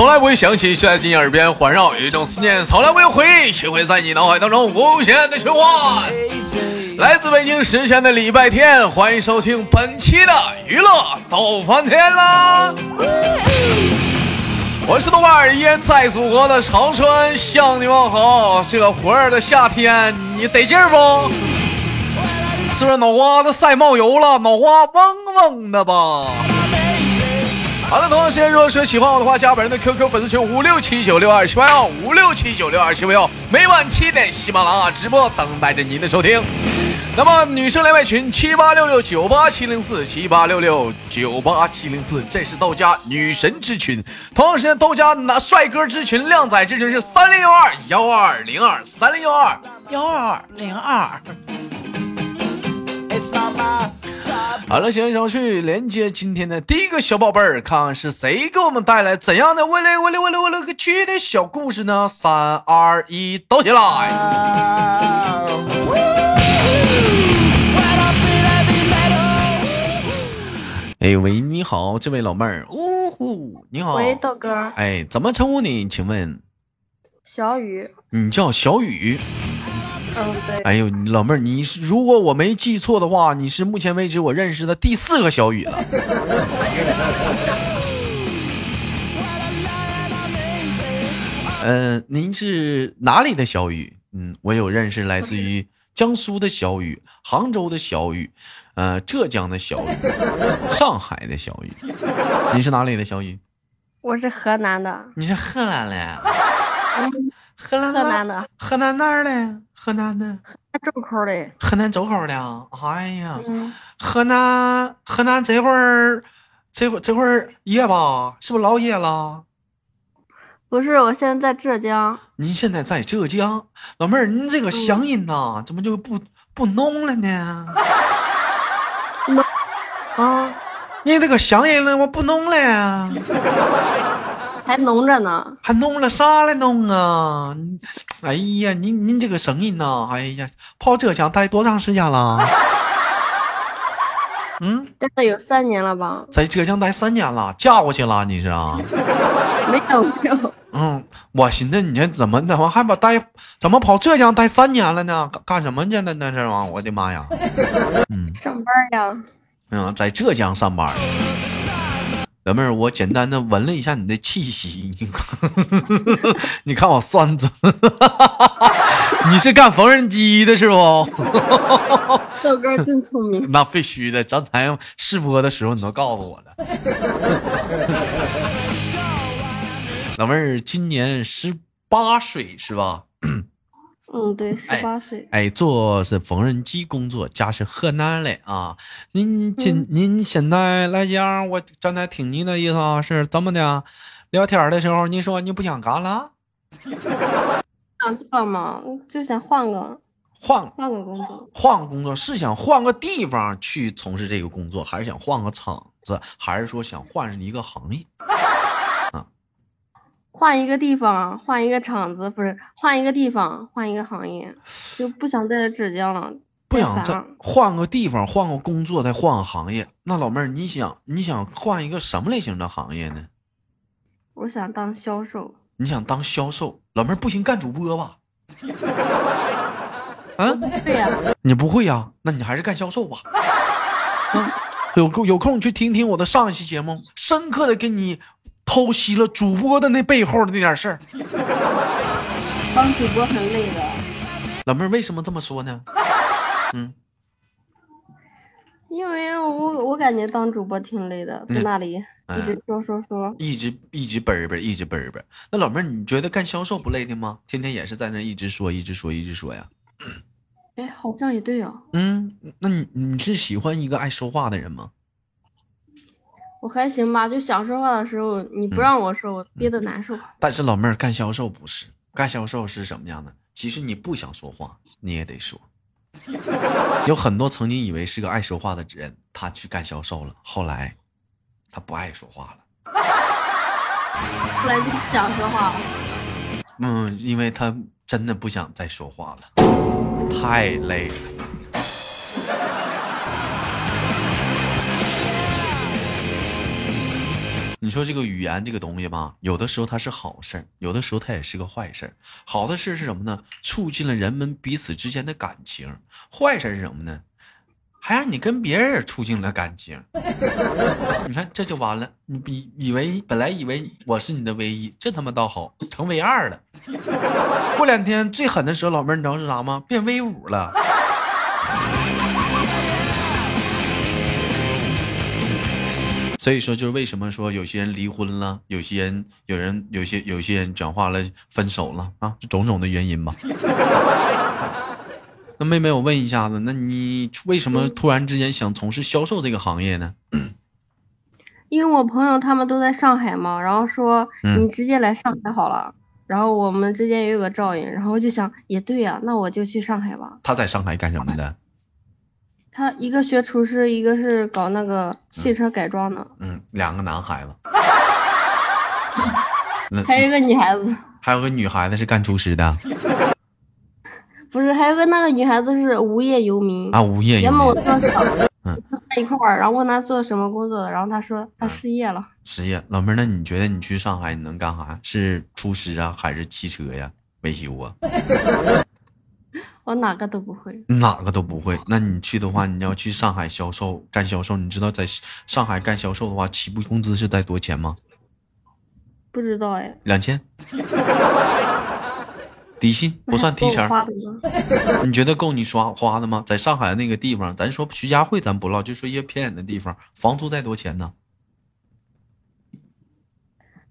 从来不会响起，却在你耳边环绕；有一种思念从来没有回忆，却会在你脑海当中无限的循环。来自北京时间的礼拜天，欢迎收听本期的娱乐逗翻天啦！我是豆瓣儿，依然在祖国的长春向你问好。这个火热的夏天，你得劲儿不？是不是脑瓜子晒冒油了？脑瓜嗡嗡的吧？好了，同样时间，如果说喜欢我的话，加本人的 QQ 粉丝群五六七九六二七八幺五六七九六二七八幺，每晚七点喜马拉雅直播等待着您的收听。那么女生连麦群七八六六九八七零四七八六六九八七零四，这是豆家女神之群。同样时间，豆家男帅哥之群、靓仔之群是三零幺二幺二零二三零幺二幺二零二。好了，闲言少叙，连接今天的第一个小宝贝儿，看看是谁给我们带来怎样的我嘞我嘞我嘞我嘞个去的小故事呢？三二一，抖起来！哎喂，你好，这位老妹儿，呜呼，你好，喂，豆哥，哎，怎么称呼你？请问，小雨，你叫小雨。哎呦，老妹儿，你是如果我没记错的话，你是目前为止我认识的第四个小雨了。嗯，您是哪里的小雨？嗯，我有认识来自于江苏的小雨、杭州的小雨，呃，浙江的小雨，上海的小雨。你是哪里的小雨？我是河南的。你是河南的？河南河南的。河南哪儿的？河南的。周口的。河南周口的。哎呀，河南河南这会儿这会这会儿夜吧？是不是老夜了？不是，我现在在浙江。您现在在浙江，老妹儿，您这个乡音呐，怎么就不不浓了呢？浓啊，你这个乡音了，我不浓了呀。还浓着呢。还弄了啥来弄啊？哎呀，您您这个声音呐，哎呀，跑浙江待多长时间了？嗯，待了有三年了吧？在浙江待三年了，嫁过去了？你是啊？没有没有。嗯，我寻思你这怎么怎么还把待怎么跑浙江待三年了呢？干干什么去了那？这玩意我的妈呀！嗯，上班呀。嗯，在浙江上班。老妹儿，我简单的闻了一下你的气息，你看，你看我算准，你是干缝纫机的是不？豆哥真聪明。那必须的，刚才试播的时候你都告诉我了。老妹儿今年十八岁是吧？嗯，对，十八岁。哎，做是缝纫机工作，家是河南的啊。您今您现在来讲，我刚才听您的意思啊，是怎么的？聊天的时候您说你不想干了？想做了吗？就想换个换换个工作，换个工作是想换个地方去从事这个工作，还是想换个厂子，还是说想换一个行业？换一个地方，换一个厂子，不是换一个地方，换一个行业，就不想在这浙江了。不想再换个地方，换个工作，再换个行业。那老妹儿，你想你想换一个什么类型的行业呢？我想当销售。你想当销售？老妹儿不行，干主播吧。啊？对呀。你不会呀？那你还是干销售吧。啊，有空有空你去听听我的上一期节目，深刻的给你。剖析了主播的那背后的那点事儿。当主播很累的。老妹儿为什么这么说呢？嗯，因为我我感觉当主播挺累的，在那里一直说说说，一直一直嘣嘣，一直嘣嘣。那老妹儿，你觉得干销售不累的吗？天天也是在那一直说，一直说，一直说呀。哎，好像也对哦。嗯，那你你是喜欢一个爱说话的人吗？我还行吧，就想说话的时候，你不让我说，我憋得难受。但是老妹儿干销售不是，干销售是什么样的？其实你不想说话，你也得说。有很多曾经以为是个爱说话的人，他去干销售了，后来他不爱说话了。后 来就不想说话了。嗯，因为他真的不想再说话了，太累了。你说这个语言这个东西吧，有的时候它是好事儿，有的时候它也是个坏事儿。好的事是什么呢？促进了人们彼此之间的感情。坏事是什么呢？还让你跟别人促进了感情。你看这就完了。你以以为本来以为我是你的唯一，这他妈倒好，成唯二了。过两天最狠的时候，老妹儿你知道是啥吗？变 V 五了。所以说，就是为什么说有些人离婚了，有些人有人有些有些人讲话了分手了啊，种种的原因吧。那妹妹，我问一下子，那你为什么突然之间想从事销售这个行业呢？因为我朋友他们都在上海嘛，然后说嗯你直接来上海好了。然后我们之间也有个照应，然后我就想，也对呀、那我就去上海吧。他在上海干什么的？他一个学厨师，一个是搞那个汽车改装的，嗯，两个男孩子。还有一个女孩子，还有个女孩子是干厨师的 不是，还有个那个女孩子是无业游民。啊，无业游原本我民，嗯跟他一块儿，然后问他做什么工作的，然后他说他失业了。失业。老妹儿，那你觉得你去上海你能干啥？是厨师啊，还是汽车呀、维修啊？我哪个都不会。哪个都不会。那你去的话，你要去上海销售干销售，你知道在上海干销售的话，起步工资是在多少钱吗？不知道哎，两千，底薪不算提成？你觉得够你刷花的吗？在上海那个地方，咱说徐家汇咱不唠，就说一些偏远的地方，房租在多钱呢？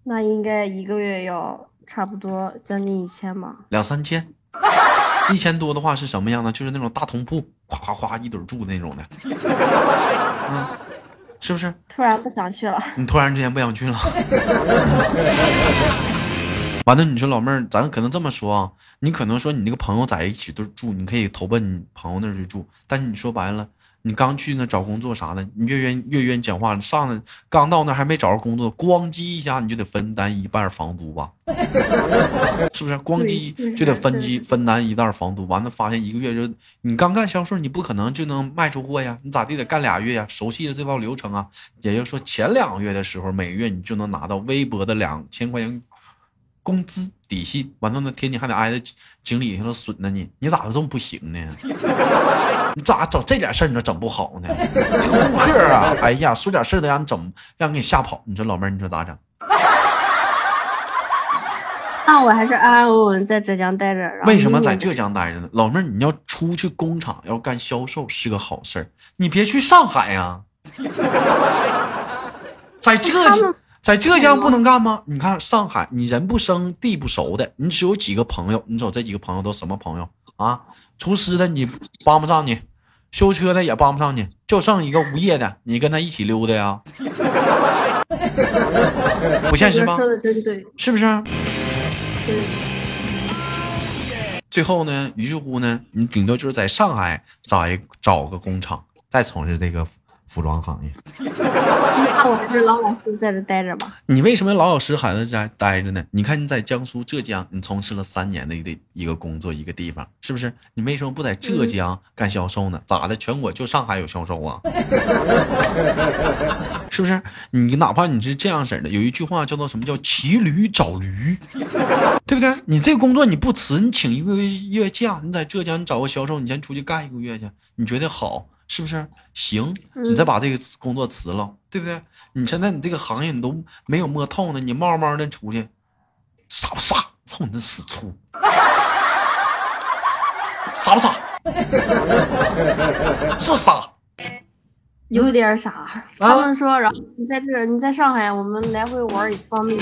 那应该一个月要差不多将近一千吧。两三千，一千多的话是什么样的？就是那种大通铺，咵咵咵一堆住那种的，嗯，是不是？突然不想去了，你突然之间不想去了。完了，你说老妹儿，咱可能这么说啊，你可能说你那个朋友在一起都住，你可以投奔你朋友那儿去住，但是你说白了，你刚去那找工作啥的，你越愿越愿意讲话，上来刚到那还没找着工作，咣叽一下你就得分担一半房租吧，是不是？咣叽就得分是积分担一半房租，完了发现一个月就你刚干销售，你不可能就能卖出货呀，你咋地得干俩月呀，熟悉了这套流程啊。也就是说，前两个月的时候，每个月你就能拿到微薄的两千块钱工资底薪，完了呢，天天还得挨着经理他都损呢你，你咋就这么不行呢？你咋整这点事儿你都整不好呢？这个顾客啊，哎呀，说点事儿都让你整，让给你吓跑。你说老妹儿，你说咋整？那我还是安安稳稳在浙江待着。为什么在浙江待着呢？老妹儿，你要出去工厂要干销售是个好事儿，你别去上海呀、在浙江在浙江不能干吗？你看上海，你人不生地不熟的，你只有几个朋友，你瞅这几个朋友都什么朋友啊？厨师的你帮不上你，修车的也帮不上你，就剩一个无业的，你跟他一起溜达呀？不现实吗？说的真对，是不是？对。最后呢，于是乎呢，你顶多就是在上海找一找个工厂，再从事这个服服装行业。那我还是老老实实在这待着吧。你为什么老老实实还在这待着呢？你看你在江苏、浙江，你从事了三年的一个一个工作一个地方，是不是？你为什么不在浙江干销售呢？咋的？全国就上海有销售啊？是不是？你哪怕你是这样式的，有一句话叫做什么叫骑驴找驴，对不对？你这个工作你不辞，你请一个月假，你在浙江你找个销售，你先出去干一个月去，你觉得好是不是？行，你再把这个工作辞了，对不对？你现在你这个行业你都没有摸透呢，你冒冒的出去，傻不傻？操你那死粗，傻不傻？是不是傻？有点傻。啊他们说，然后你在这，你在上海，我们来回玩儿也方便。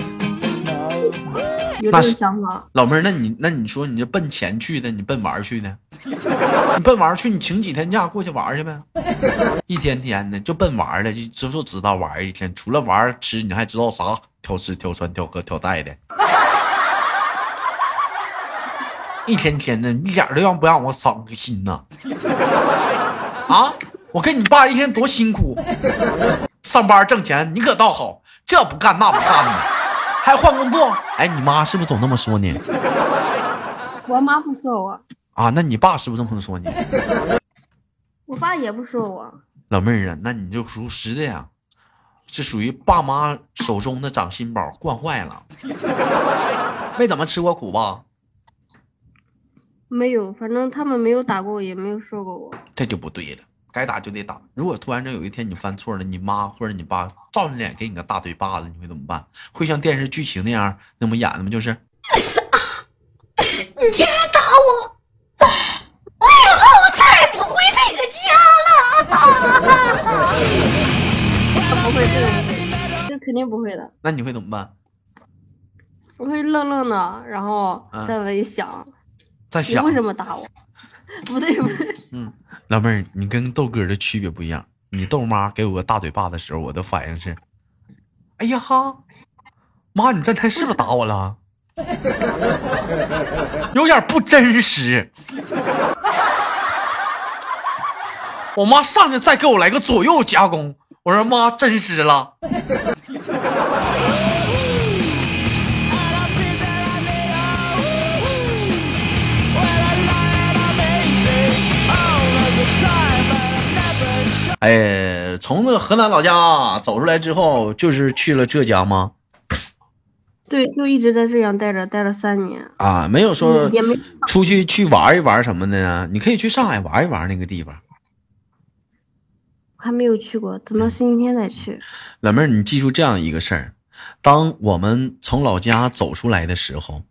有这个那是想法，老妹儿，那你那你说你这奔钱去的，你奔玩儿去的？你奔玩儿去，你请几天假过去玩儿去呗？一天天的就奔玩儿的，就就就知道玩儿一天，除了玩儿吃，你还知道啥？挑吃挑穿挑喝挑带的，一天天的，一点都让不让我伤个心呐？啊！我跟你爸一天多辛苦，上班挣钱，你可倒好，这不干那不干的，还换工作？哎，你妈是不是总那么说你？我妈不说我，啊，那你爸是不是这么说你？我爸也不说我。老妹儿啊，那你就属实的呀，是属于爸妈手中的掌心宝惯坏了，没怎么吃过苦吧？没有，反正他们没有打过我，也没有说过我。这就不对了，该打就得打。如果突然间有一天你犯错了，你妈或者你爸照着脸给你个大嘴巴子，你会怎么办？会像电视剧情那样那么演的吗？就是你竟然打我！我以后再也不回这个家了。不会，这个不会，这肯定不会的。那你会怎么办？我会愣愣的，然后嗯在那里想，在想你为什么打我？不对不对，嗯，老妹儿，你跟豆哥的区别不一样。你豆妈给我个大嘴巴的时候，我的反应是：哎呀哈，妈，你这天是不是打我了？有点不真实。我妈上去再给我来个左右夹攻，我说妈，真实了。哎，从那个河南老家走出来之后，就是去了浙江吗？对，就一直在浙江待着，待了三年，啊，没有说也没出去去玩一玩什么的呀？你可以去上海玩一玩那个地方。还没有去过，等到星期天再去。老妹儿，你记住这样一个事儿：当我们从老家走出来的时候，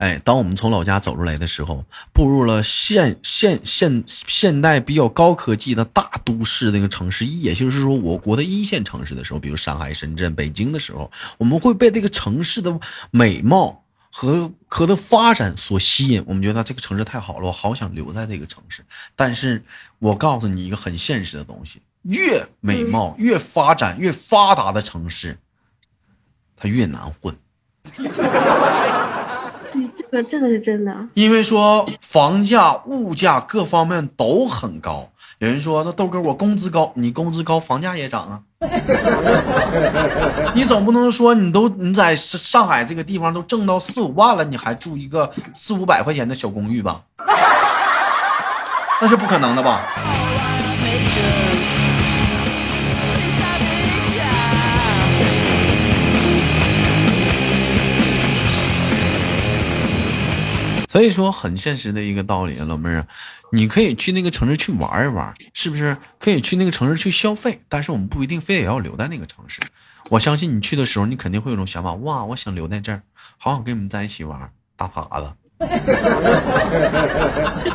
哎，当我们从老家走出来的时候，步入了现现现现代比较高科技的大都市那个城市，也就是说我国的一线城市的时候，比如上海、深圳、北京的时候，我们会被这个城市的美貌和和的发展所吸引。我们觉得这个城市太好了，我好想留在这个城市。但是我告诉你一个很现实的东西：越美貌、越发展、越发达的城市，它越难混。对，这个这个是真的。因为说房价、物价各方面都很高。有人说，那豆哥我工资高，你工资高，房价也涨啊。你总不能说你都你在上海这个地方都挣到四五万了，你还住一个四五百块钱的小公寓吧？那是不可能的吧？所以说，很现实的一个道理啊，老妹儿啊，你可以去那个城市去玩一玩，是不是？可以去那个城市去消费，但是我们不一定非得要留在那个城市。我相信你去的时候，你肯定会有种想法，哇，我想留在这儿，好想跟你们在一起玩，大耙子。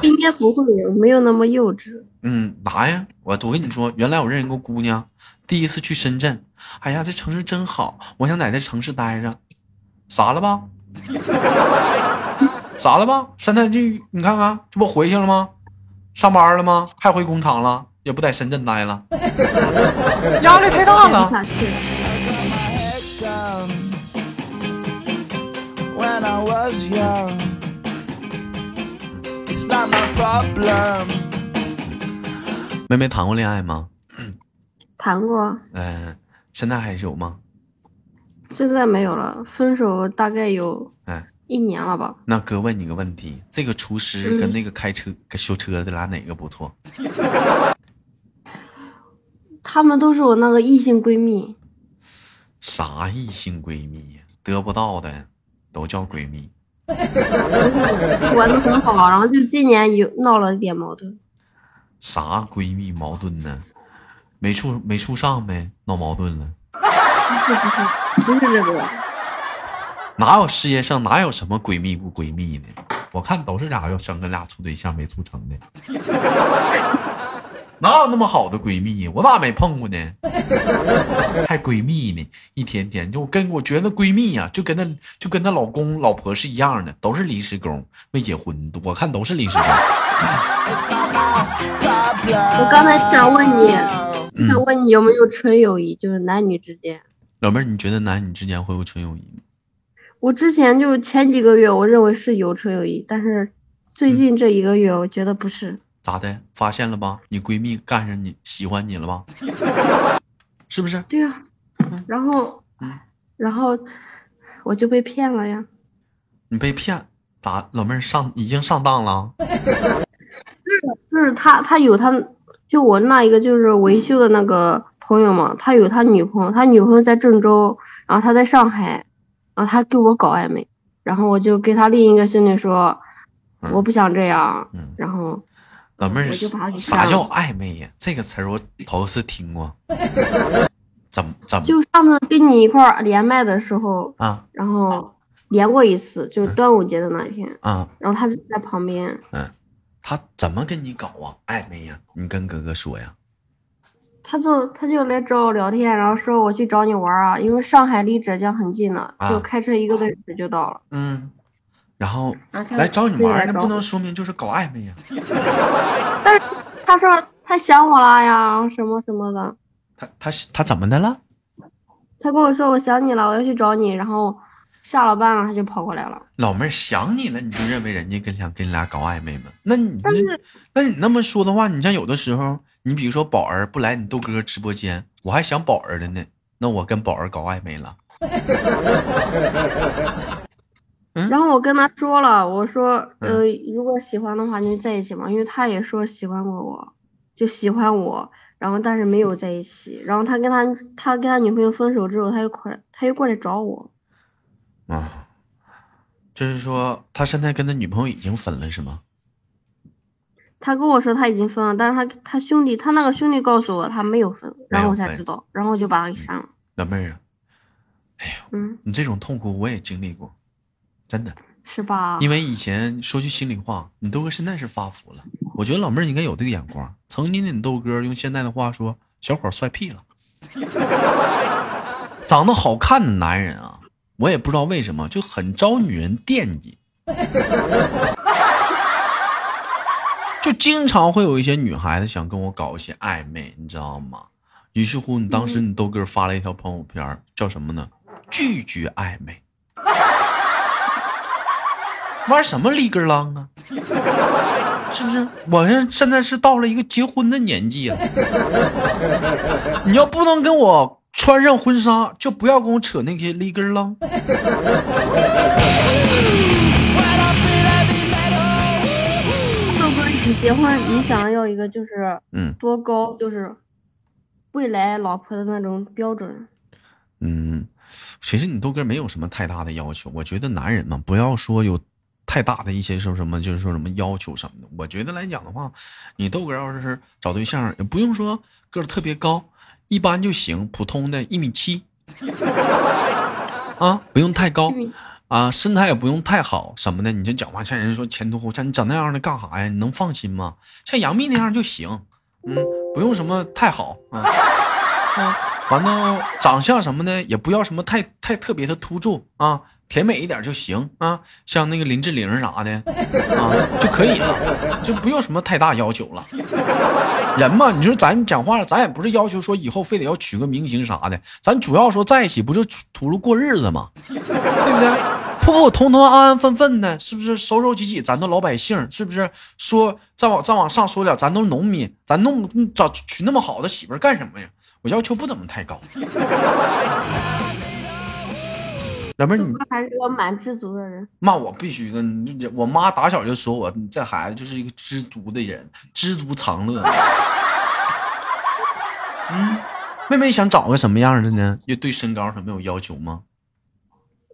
应该不会，我没有那么幼稚。嗯，哪呀？我我跟你说，原来我认识个姑娘，第一次去深圳，哎呀，这城市真好，我想在这城市待着。傻了吧？傻了吧？现在就你看看，这不回去了吗？上班了吗？还回工厂了？也不在深圳待了，压力太大了。下去了。down when I was young. It's not my problem. 妹妹谈过恋爱吗？谈过，嗯、现在还有吗？现在没有了，分手大概有哎，一年了吧。那哥问你个问题，这个厨师跟那个开车、跟修车的俩哪个不错？他们都是我那个异性闺蜜，啥异性闺蜜呀？得不到的都叫闺蜜。玩的很好，然后就今年有闹了一点矛盾。啥闺蜜矛盾呢？没处没处上呗，闹矛盾了。不是不是不是这个，哪有世界上哪有什么闺蜜不闺蜜的？我看都是俩要生个俩处对象没处成的。哪有那么好的闺蜜呀？我咋没碰过呢？还闺蜜呢？一天天就跟我觉得闺蜜呀、就跟那就跟那老公老婆是一样的，都是临时工，没结婚。我看都是临时工。我刚才想问你，嗯想问你有没有纯友谊，就是男女之间。老妹儿，你觉得男女之间会有纯友谊吗？我之前就前几个月，我认为是有纯友谊，但是最近这一个月，我觉得不是。咋的？发现了吧？你闺蜜干上你喜欢你了吧？是不是？对啊，然后嗯，然后我就被骗了呀。你被骗咋？老妹儿上已经上当了？就是他，他有他，就我那一个就是维修的那个朋友嘛，他有他女朋友，他女朋友在郑州，然后他在上海，然后他跟我搞暧昧，然后我就给他另一个兄弟说，嗯我不想这样，嗯然后老妹儿啥叫暧昧呀？这个词儿我头一次听过。怎么怎么就上次跟你一块儿连麦的时候，啊然后连过一次，就是端午节的那天，啊？然后他就在旁边，嗯他怎么跟你搞啊？暧昧呀？你跟哥哥说呀？他就他就来找我聊天，然后说我去找你玩儿啊，因为上海离浙江很近的，啊就开车一个多小时就到了。嗯，然后来找你玩儿，那不能说明就是搞暧昧呀？但是他说他想我了呀，什么什么的。他他他怎么的了？他跟我说我想你了，我要去找你，然后下了班了他就跑过来了。老妹儿想你了，你就认为人家跟想跟你俩搞暧昧吗？那你但那是那你那么说的话，你像有的时候，你比如说宝儿不来你豆哥直播间，我还想宝儿的呢，那我跟宝儿搞暧昧了。嗯然后我跟他说了，我说嗯呃，如果喜欢的话你就在一起嘛，因为他也说喜欢过我，就喜欢我，然后但是没有在一起。然后他跟他他跟他女朋友分手之后，他又过来他又过来找我。啊，就是说他现在跟他女朋友已经分了是吗？他跟我说他已经分了，但是他他兄弟他那个兄弟告诉我他没有分，然后我才知道，然后我就把他给删了。老妹儿啊，嗯，你这种痛苦我也经历过，真的。是吧？因为以前说句心里话，你豆哥现在是发福了。我觉得老妹儿应该有这个眼光。曾经的你豆哥用现在的话说，小伙帅屁了，长得好看的男人啊，我也不知道为什么就很招女人惦记，就经常会有一些女孩子想跟我搞一些暧昧，你知道吗？于是乎，你当时你豆哥发了一条朋友圈，叫什么呢？拒绝暧昧。玩什么里根啷啊？是不是？我这现在是到了一个结婚的年纪了，你要不能跟我穿上婚纱，就不要跟我扯那些里根啷。结婚你想要一个就是嗯多高，就是未来老婆的那种标准。嗯，其实你豆哥没有什么太大的要求，我觉得男人嘛，不要说有太大的一些说什么，就是说什么要求什么的。我觉得来讲的话，你豆哥要是找对象，也不用说个儿特别高，一般就行，普通的一米七，啊，不用太高。啊，身材也不用太好什么的，你就讲话像人说前凸后翘，你长那样的干啥呀？你能放心吗？像杨幂那样就行，嗯，不用什么太好啊，啊，完了长相什么的也不要什么太太特别的突出啊，甜美一点就行啊，像那个林志玲啥的啊就可以了，就不用什么太大要求了。人嘛，你说咱讲话，咱也不是要求说以后非得要娶个明星啥的，咱主要说在一起不就图了过日子吗？对不对？普普通通、安安分分的，是不是？收收起起，咱都老百姓，是不是？说再往再往上说点，咱都是农民，咱弄找娶那么好的媳妇干什么呀？我要求不怎么太高。老妹儿，你哥还是个蛮知足的人。那我必须的，你我妈打小就说我，你这孩子就是一个知足的人，知足常乐。嗯，妹妹想找个什么样的呢？又对身高什么有要求吗？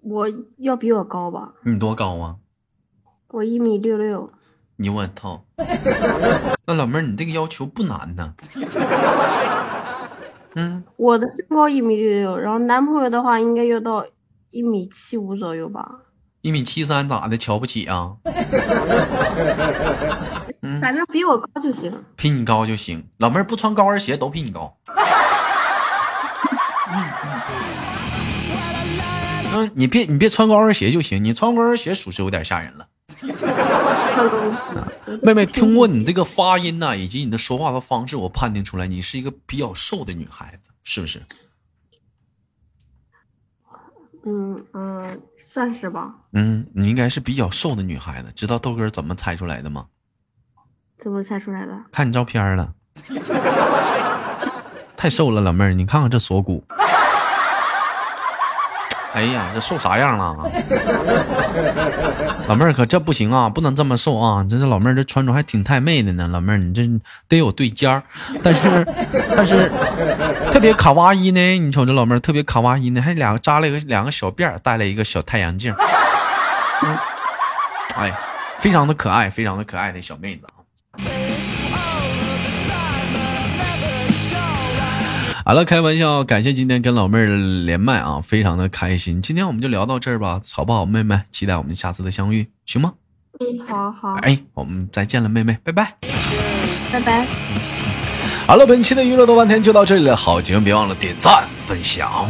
我要比我高吧，你多高啊？我一米六六。你我操！那老妹儿，你这个要求不难呢。嗯，我的身高一米六六，然后男朋友的话应该要到一米七五左右吧，一米七三咋的？瞧不起啊？嗯，反正比我高就行。比你高就行。老妹儿不穿高跟鞋都比你高。嗯，你别你别穿高跟鞋就行，你穿高跟鞋属实有点吓人了。妹妹，通过你这个发音呐、以及你的说话的方式，我判定出来你是一个比较瘦的女孩子，是不是？嗯嗯，算是吧。嗯，你应该是比较瘦的女孩子。知道豆哥怎么猜出来的吗？怎么猜出来的？看你照片了，太瘦了，老妹儿，你看看这锁骨，哎呀，这瘦啥样了？老妹儿可这不行啊，不能这么瘦啊！这是老妹儿这穿着还挺太妹的呢。老妹儿，你这得有对尖儿，但是但是特别卡哇伊呢。你瞅这老妹儿特别卡哇伊呢，还两个扎了一个两个小辫儿，戴了一个小太阳镜。嗯，哎，非常的可爱，非常的可爱的小妹子好了，开玩笑，感谢今天跟老妹儿连麦啊，非常的开心。今天我们就聊到这儿吧，好不好，妹妹？期待我们下次的相遇，行吗？嗯，好好，哎，我们再见了，妹妹，拜拜。拜拜。好了，本期的娱乐多半天就到这里了，好节目别忘了点赞分享。